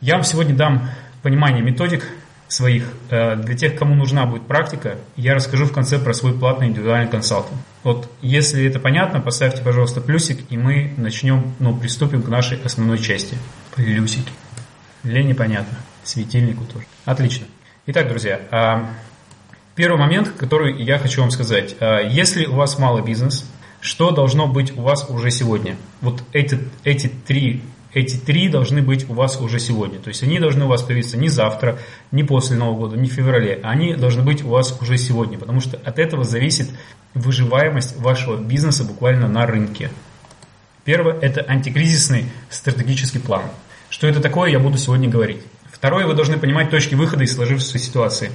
Я вам сегодня дам понимание методик своих. Э, для тех, кому нужна будет практика, я расскажу в конце про свой платный индивидуальный консалтинг. Вот если это понятно, поставьте, пожалуйста, плюсик, и мы начнем, ну, приступим к нашей основной части. Плюсики. Для непонятно. Светильнику тоже. Отлично. Итак, друзья, а, первый момент, который я хочу вам сказать. А, если у вас малый бизнес, что должно быть у вас уже сегодня? Вот эти, эти три эти три должны быть у вас уже сегодня. То есть они должны у вас появиться не завтра, не после Нового года, не в феврале. Они должны быть у вас уже сегодня, потому что от этого зависит выживаемость вашего бизнеса буквально на рынке. Первое – это антикризисный стратегический план. Что это такое, я буду сегодня говорить. Второе, вы должны понимать точки выхода из сложившейся ситуации.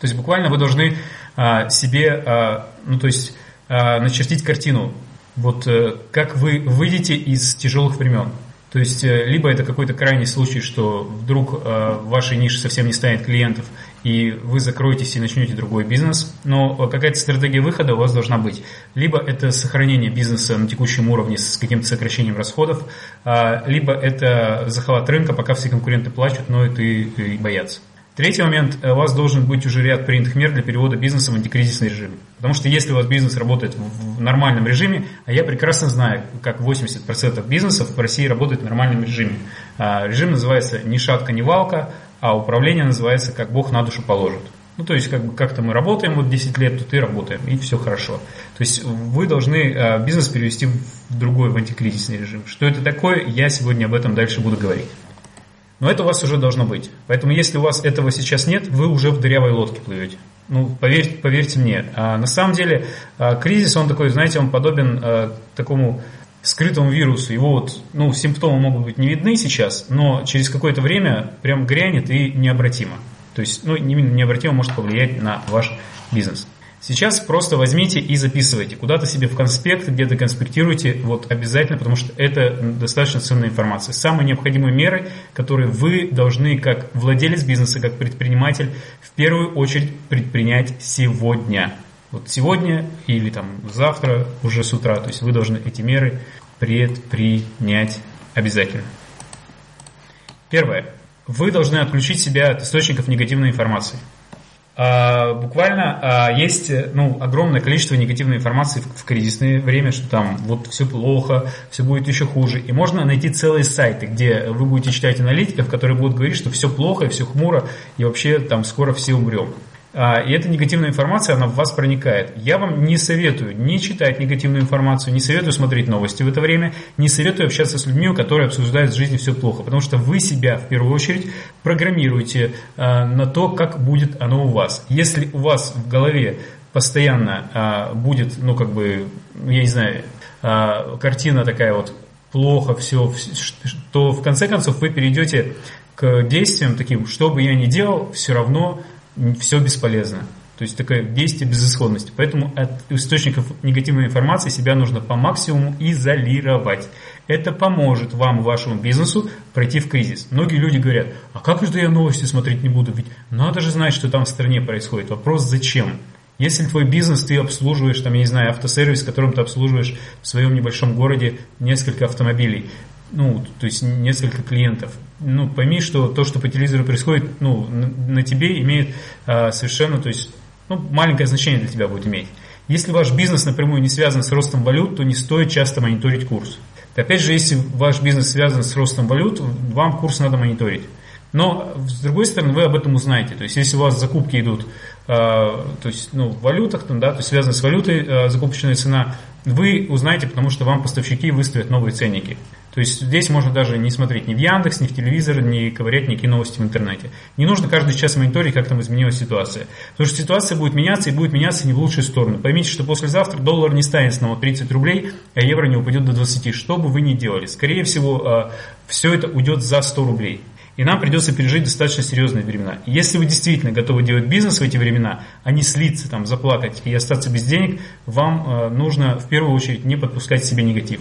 То есть буквально вы должны а, себе, а, ну то есть а, начертить картину, вот а, как вы выйдете из тяжелых времен. То есть, э, либо это какой-то крайний случай, что вдруг э, в вашей нише совсем не станет клиентов, и вы закроетесь и начнете другой бизнес, но какая-то стратегия выхода у вас должна быть. Либо это сохранение бизнеса на текущем уровне с каким-то сокращением расходов, а, либо это захват рынка, пока все конкуренты плачут, и, и боятся. Третий момент, э, у вас должен быть уже ряд принятых мер для перевода бизнеса в антикризисный режим. Потому что если у вас бизнес работает в нормальном режиме, а я прекрасно знаю, как 80% бизнесов в России работает в нормальном режиме. А, режим называется ни шатка, ни валка, а управление называется как Бог на душу положит. Ну, то есть, как бы как-то мы работаем вот 10 лет, тут и работаем, и все хорошо. То есть, вы должны а, бизнес перевести в другой, в антикризисный режим. Что это такое, я сегодня об этом дальше буду говорить. Но это у вас уже должно быть. Поэтому если у вас этого сейчас нет, вы уже в дырявой лодке плывете. Ну, поверьте, поверьте мне. А на самом деле а, кризис, он такой, знаете, он подобен а, такому скрытому вирусу. Его вот, ну, симптомы могут быть не видны сейчас, но через какое-то время прям грянет и необратимо. То есть, ну, необратимо может повлиять на ваш бизнес. Сейчас просто возьмите и записывайте. Куда-то себе в конспект, где-то конспектируйте, вот обязательно, потому что это достаточно ценная информация. Самые необходимые меры, которые вы должны, как владелец бизнеса, как предприниматель, в первую очередь предпринять сегодня. Вот сегодня или там завтра, уже с утра. То есть вы должны эти меры предпринять обязательно. Первое. Вы должны отключить себя от источников негативной информации. А, буквально а, есть ну, огромное количество негативной информации в кризисное время, что там вот все плохо, все будет еще хуже. И можно найти целые сайты, где вы будете читать аналитиков, которые будут говорить, что все плохо, все хмуро, и вообще там скоро все умрем. А, и эта негативная информация, она в вас проникает. Я вам не советую не читать негативную информацию, не советую смотреть новости в это время, не советую общаться с людьми, которые обсуждают в жизни все плохо, потому что вы себя в первую очередь программируете а, на то, как будет оно у вас. Если у вас в голове постоянно а, будет, ну как бы, я не знаю, картина такая вот плохо все, то в конце концов вы перейдете к действиям таким, что бы я ни делал, все равно все бесполезно. То есть такое действие безысходности. Поэтому от источников негативной информации себя нужно по максимуму изолировать. Это поможет вам, вашему бизнесу пройти в кризис. Многие люди говорят, а как же я новости смотреть не буду? Ведь надо же знать, что там в стране происходит. Вопрос зачем? Если твой бизнес ты обслуживаешь, там, я не знаю, автосервис, которым ты обслуживаешь в своем небольшом городе несколько автомобилей, ну, то есть несколько клиентов, ну, пойми, что то, что по телевизору происходит, ну, на, на тебе имеет а, совершенно, то есть, ну, маленькое значение для тебя будет иметь. Если ваш бизнес напрямую не связан с ростом валют, то не стоит часто мониторить курс. Опять же, если ваш бизнес связан с ростом валют, вам курс надо мониторить. Но, с другой стороны, вы об этом узнаете. То есть, если у вас закупки идут э, то есть, ну, в валютах, там, да, то есть связаны с валютой э, закупочная цена, вы узнаете, потому что вам поставщики выставят новые ценники. То есть здесь можно даже не смотреть ни в Яндекс, ни в телевизор, ни ковырять никакие новости в интернете. Не нужно каждый час мониторить, как там изменилась ситуация. Потому что ситуация будет меняться и будет меняться не в лучшую сторону. Поймите, что послезавтра доллар не станет снова 30 рублей, а евро не упадет до 20. Что бы вы ни делали, скорее всего, э, все это уйдет за 100 рублей. И нам придется пережить достаточно серьезные времена. Если вы действительно готовы делать бизнес в эти времена, а не слиться, там, заплакать и остаться без денег, вам э, нужно в первую очередь не подпускать себе негатив.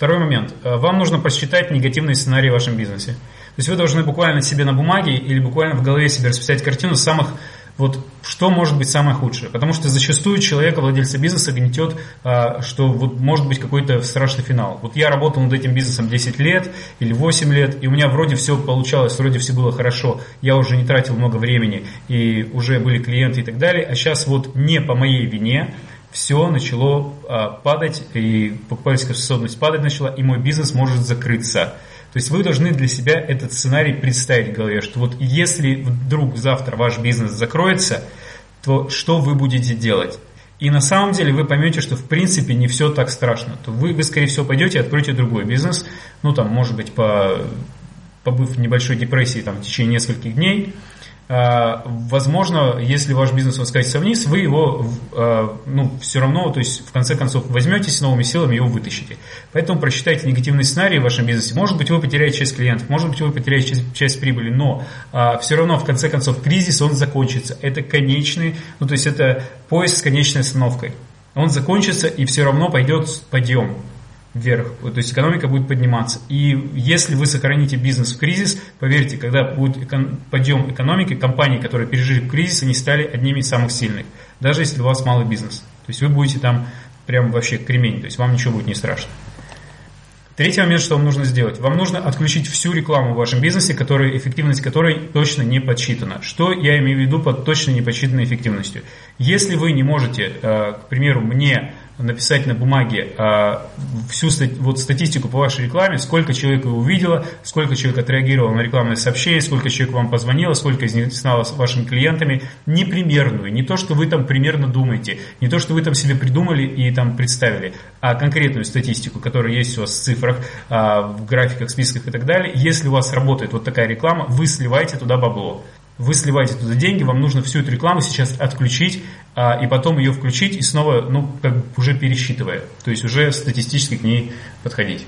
Второй момент. Э, вам нужно просчитать негативные сценарии в вашем бизнесе. То есть вы должны буквально себе на бумаге или буквально в голове себе расписать картину самых Вот что может быть самое худшее? Потому что зачастую человека, владельца бизнеса, гнетет, а, что вот может быть какой-то страшный финал. Вот я работал над этим бизнесом 10 лет или 8 лет, и у меня вроде все получалось, вроде все было хорошо, я уже не тратил много времени, и уже были клиенты и так далее, а сейчас вот не по моей вине, все начало а, падать, и покупательская способность падать начала, и мой бизнес может закрыться. То есть вы должны для себя этот сценарий представить в голове, что вот если вдруг завтра ваш бизнес закроется, то что вы будете делать? И на самом деле вы поймете, что в принципе не все так страшно. То вы, вы скорее всего, пойдете и откроете другой бизнес, ну там, может быть, по, побыв в небольшой депрессии там, в течение нескольких дней, возможно, если ваш бизнес воскатится вниз, вы его а, ну, все равно, то есть в конце концов возьметесь новыми силами его вытащите. Поэтому просчитайте негативный сценарий в вашем бизнесе. Может быть, вы потеряете часть клиентов, может быть, вы потеряете часть, часть прибыли, но а, все равно в конце концов кризис, он закончится. Это конечный, ну то есть это поезд с конечной остановкой. Он закончится и все равно пойдет подъем вверх, то есть экономика будет подниматься. И если вы сохраните бизнес в кризис, поверьте, когда будет подъем экономики, компании, которые пережили кризис, они стали одними из самых сильных, даже если у вас малый бизнес. То есть вы будете там прям вообще кремень, то есть вам ничего будет не страшно. Третий момент, что вам нужно сделать. Вам нужно отключить всю рекламу в вашем бизнесе, которая, эффективность которой точно не подсчитана. Что я имею в виду под точно не подсчитанной эффективностью? Если вы не можете, э, к примеру, мне написать на бумаге а, всю вот статистику по вашей рекламе, сколько человек его увидело, сколько человек отреагировало на рекламное сообщение, сколько человек вам позвонило, сколько из них стало вашими клиентами, не примерную, не то, что вы там примерно думаете, не то, что вы там себе придумали и там представили, а конкретную статистику, которая есть у вас в цифрах, а, в графиках, списках и так далее. Если у вас работает вот такая реклама, вы сливаете туда бабло вы сливаете туда деньги, вам нужно всю эту рекламу сейчас отключить, а, и потом ее включить и снова, ну, как бы уже пересчитывая, то есть уже статистически к ней подходить.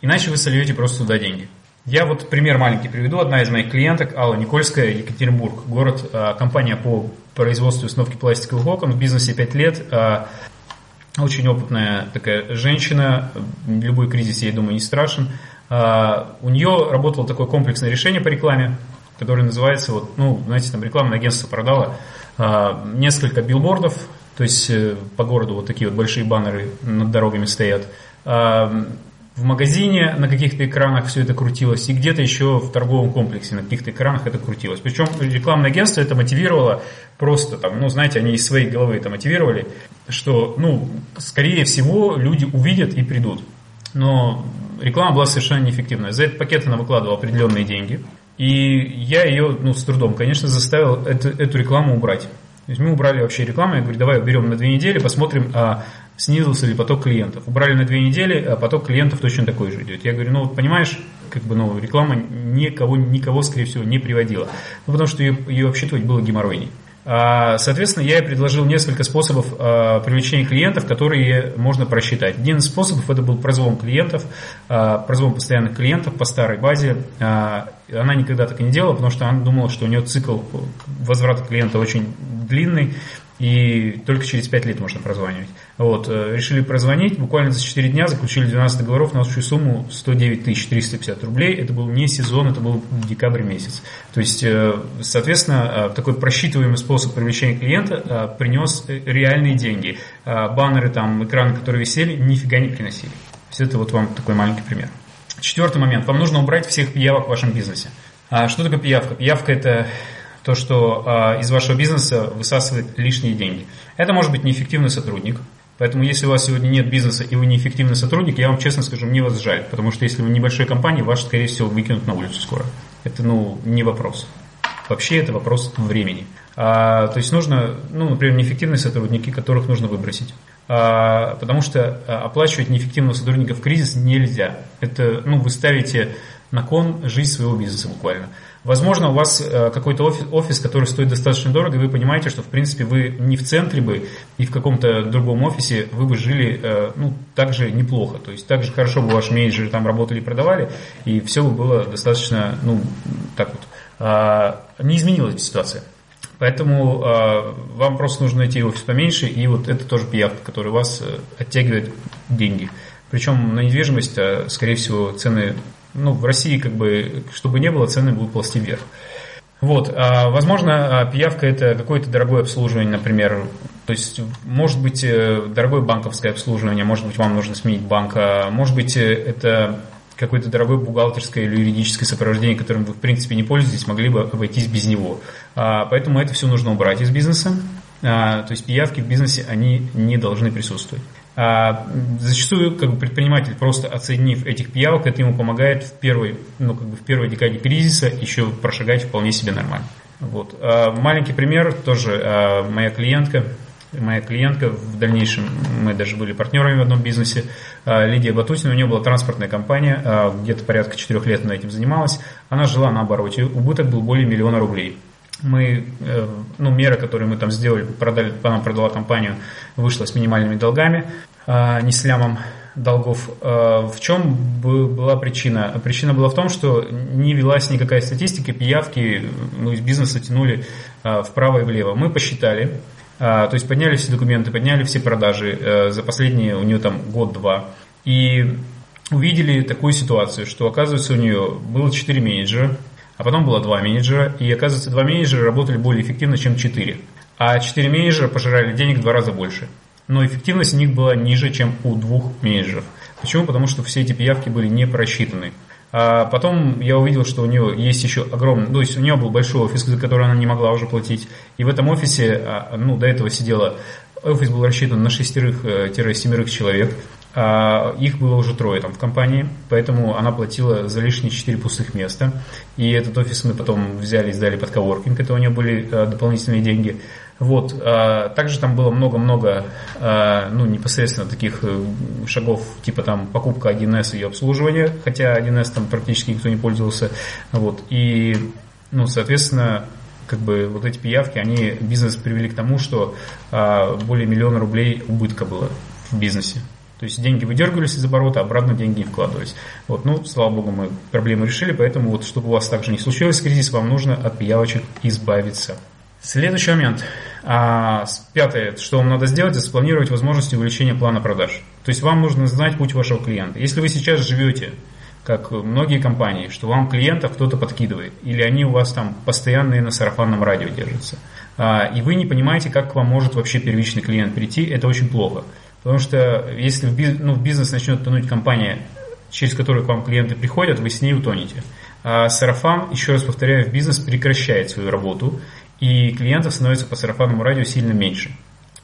Иначе вы сольете просто туда деньги. Я вот пример маленький приведу. Одна из моих клиенток, Алла Никольская, Екатеринбург, город, а, компания по производству и установке пластиковых окон, в бизнесе 5 лет, а, очень опытная такая женщина, любой кризис, я думаю, не страшен. У нее работало такое комплексное решение по рекламе, который называется, вот, ну, знаете, там рекламное агентство продало а, несколько билбордов, то есть э, по городу вот такие вот большие баннеры над дорогами стоят. А, в магазине на каких-то экранах все это крутилось, и где-то еще в торговом комплексе на каких-то экранах это крутилось. Причем рекламное агентство это мотивировало просто там, ну, знаете, они из своей головы это мотивировали, что, ну, скорее всего, люди увидят и придут. Но реклама была совершенно неэффективная. За этот пакет она выкладывала определенные деньги. И я ее, ну, с трудом, конечно, заставил эту, эту рекламу убрать. То есть мы убрали вообще рекламу, я говорю, давай уберем на две недели, посмотрим, а снизился ли поток клиентов. Убрали на две недели, а поток клиентов точно такой же идет. Я говорю, ну вот понимаешь, как бы, ну, реклама никого, никого, скорее всего, не приводила. Ну, потому что ее, ее обсчитывать было геморройней. А, соответственно, я ей предложил несколько способов а, привлечения клиентов, которые можно просчитать. Один из способов это был прозвон клиентов, а, прозвон постоянных клиентов по старой базе. Она никогда так и не делала, потому что она думала, что у нее цикл возврата клиента очень длинный, и только через 5 лет можно прозванивать. Вот, э, решили прозвонить, буквально за 4 дня заключили 12 договоров на общую сумму 109 350 рублей. Это был не сезон, это был декабрь месяц. То есть, э, соответственно, э, такой просчитываемый способ привлечения клиента принес реальные деньги. Баннеры, там, экраны, которые висели, нифига не приносили. То есть это вот вам такой маленький пример. Четвертый момент. Вам нужно убрать всех пиявок в вашем бизнесе. А что такое пиявка? Пиявка – это то, что э, из вашего бизнеса высасывает лишние деньги. Это может быть неэффективный сотрудник. Поэтому, если у вас сегодня нет бизнеса и вы неэффективный сотрудник, я вам честно скажу, мне вас жаль. Потому что если вы небольшой компании, вас, скорее всего, выкинут на улицу скоро. Это, ну, не вопрос. Вообще это вопрос времени. А, то есть нужно, ну, например, неэффективные сотрудники, которых нужно выбросить. А, потому что а, оплачивать неэффективного сотрудника в кризис нельзя. Это, ну, вы ставите на кон жизнь своего бизнеса буквально. Возможно, у вас э, какой-то офис, офис, который стоит достаточно дорого, и вы понимаете, что, в принципе, вы не в центре бы и в каком-то другом офисе вы бы жили э, ну, так же неплохо. То есть так же хорошо бы ваши менеджеры там работали и продавали, и все бы было достаточно, ну, так вот. А, не изменилась ситуация. Поэтому э, вам просто нужно найти офис поменьше, и вот это тоже пиявка, который вас оттягивает деньги. Причем на недвижимость, скорее всего, цены ну, в России, как бы, чтобы не было, цены будут ползти вверх. Вот, а, возможно, а, пиявка это какое-то дорогое обслуживание, например, то есть, может быть, э, дорогое банковское обслуживание, может быть, вам нужно сменить банк, а может быть, э, это какое-то дорогое бухгалтерское или юридическое сопровождение, которым вы, в принципе, не пользуетесь, могли бы обойтись без него. Поэтому это все нужно убрать из бизнеса. То есть пиявки в бизнесе, они не должны присутствовать. А зачастую как бы, предприниматель, просто оценив этих пиявок, это ему помогает в первой, ну, как бы в первой декаде кризиса еще прошагать вполне себе нормально. Вот. А маленький пример, тоже а, моя клиентка, моя клиентка, в дальнейшем мы даже были партнерами в одном бизнесе, а, Лидия Батутина, у нее была транспортная компания, а, где-то порядка четырех лет она этим занималась, она жила на обороте, убыток был более миллиона рублей мы, э, ну, меры, которые мы там сделали, продали, она продала компанию, вышла с минимальными долгами, а, не с лямом долгов. А, в чем была причина? Причина была в том, что не велась никакая статистика, пиявки ну, из бизнеса тянули вправо и влево. Мы посчитали, то есть подняли все документы, подняли все продажи э, за последние у нее там год-два. И увидели такую ситуацию, что оказывается у нее было 4 менеджера, а потом было два менеджера, и оказывается, два менеджера работали более эффективно, чем четыре. А четыре менеджера пожирали денег в два раза больше. Но эффективность у них была ниже, чем у двух менеджеров. Почему? Потому что все эти пиявки были не просчитаны. А потом я увидел, что у нее есть еще огромный, то есть у нее был большой офис, за который она не могла уже платить. И в этом офисе, а, ну, до этого сидела, офис был рассчитан на шестерых-семерых человек. А их было уже трое там в компании, поэтому она платила за лишние четыре пустых места. И этот офис мы потом взяли и сдали под коворкинг, это у нее были а, дополнительные деньги. Вот. А, также там было много-много ну, непосредственно таких э, шагов, типа там покупка 1С и обслуживание, хотя 1С там практически никто не пользовался. Вот. И, ну, соответственно, как бы вот эти пиявки, они бизнес привели к тому, что более миллиона рублей убытка было в бизнесе. То есть деньги выдергивались из оборота, обратно деньги не вкладывались. Вот, ну, слава богу, мы проблему решили, поэтому вот, чтобы у вас также не случилось кризис, вам нужно от пиявочек избавиться. Следующий момент. А, пятое, что вам надо сделать, это спланировать возможности увеличения плана продаж. То есть вам нужно знать путь вашего клиента. Если вы сейчас живете, как многие компании, что вам клиентов кто-то подкидывает, или они у вас там постоянные на сарафанном радио держатся, а, и вы не понимаете, как к вам может вообще первичный клиент прийти, это очень плохо. Потому что если ну, в бизнес начнет тонуть компания, через которую к вам клиенты приходят, вы с ней утонете. А сарафан, еще раз повторяю, в бизнес прекращает свою работу, и клиентов становится по сарафанному радио сильно меньше.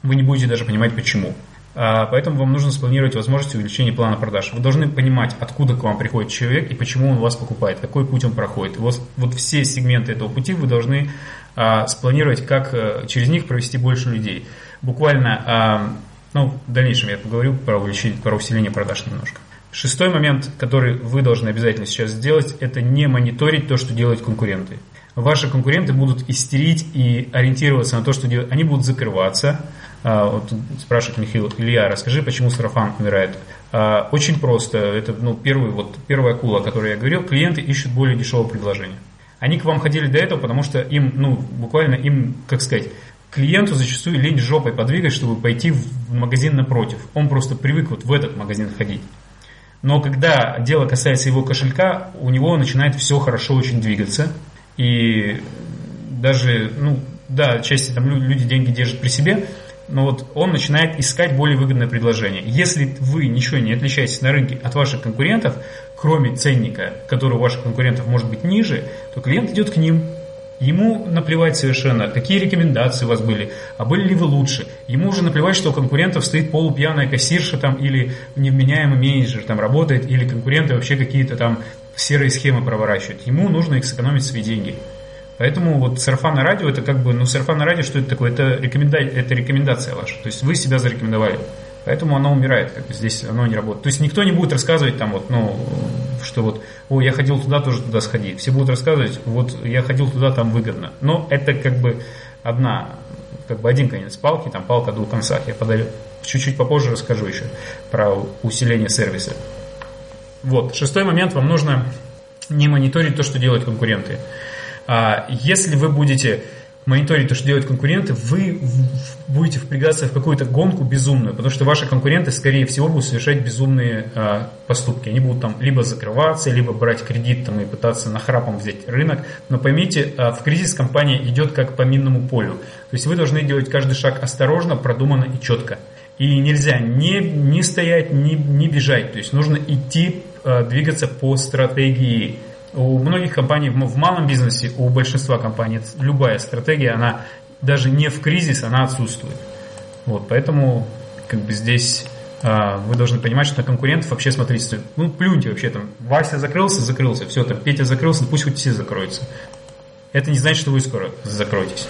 Вы не будете даже понимать почему. А, поэтому вам нужно спланировать возможности увеличения плана продаж. Вы должны понимать, откуда к вам приходит человек и почему он вас покупает, какой путь он проходит. Вот, вот все сегменты этого пути вы должны а, спланировать, как а, через них провести больше людей. Буквально а, ну, в дальнейшем я поговорю про, увеличение, про усиление продаж немножко. Шестой момент, который вы должны обязательно сейчас сделать, это не мониторить то, что делают конкуренты. Ваши конкуренты будут истерить и ориентироваться на то, что делают. Они будут закрываться. А, вот спрашивает Михаил, Илья, расскажи, почему сарафан умирает. А, очень просто. Это ну, первый, вот, первая акула, о которой я говорил. Клиенты ищут более дешевое предложение. Они к вам ходили до этого, потому что им, ну, буквально им, как сказать, клиенту зачастую лень жопой подвигать, чтобы пойти в магазин напротив. Он просто привык вот в этот магазин ходить. Но когда дело касается его кошелька, у него начинает все хорошо очень двигаться. И даже, ну, да, отчасти там люди деньги держат при себе, но вот он начинает искать более выгодное предложение. Если вы ничего не отличаетесь на рынке от ваших конкурентов, кроме ценника, который у ваших конкурентов может быть ниже, то клиент идет к ним, Ему наплевать совершенно, какие рекомендации у вас были, а были ли вы лучше. Ему уже наплевать, что у конкурентов стоит полупьяная кассирша там, или невменяемый менеджер там работает, или конкуренты вообще какие-то там серые схемы проворачивают. Ему нужно сэкономить свои деньги. Поэтому вот сарафанное радио, это как бы, ну сарафанное радио, что это такое? Это, рекоменда... это рекомендация ваша. То есть вы себя зарекомендовали. Поэтому оно умирает, как бы здесь оно не работает. То есть никто не будет рассказывать там вот, ну, что вот, о, я ходил туда, тоже туда сходи. Все будут рассказывать, вот я ходил туда, там выгодно. Но это как бы одна, как бы один конец палки, там палка о двух концах. Я подаю, чуть-чуть попозже расскажу еще про усиление сервиса. Вот, шестой момент, вам нужно не мониторить то, что делают конкуренты. А, если вы будете мониторить то, что делают конкуренты, вы будете впрягаться в какую-то гонку безумную, потому что ваши конкуренты, скорее всего, будут совершать безумные э, поступки. Они будут там либо закрываться, либо брать кредит там, и пытаться нахрапом взять рынок. Но поймите, э, в кризис компания идет как по минному полю. То есть вы должны делать каждый шаг осторожно, продуманно и четко. И нельзя не, не стоять, не, не бежать. То есть нужно идти, э, двигаться по стратегии у многих компаний в малом бизнесе, у большинства компаний любая стратегия, она даже не в кризис, она отсутствует. Вот, поэтому как бы здесь а, вы должны понимать, что на конкурентов вообще смотрите, ну плюньте вообще там, Вася закрылся, закрылся, все, там Петя закрылся, пусть хоть все закроются. Это не значит, что вы скоро закроетесь.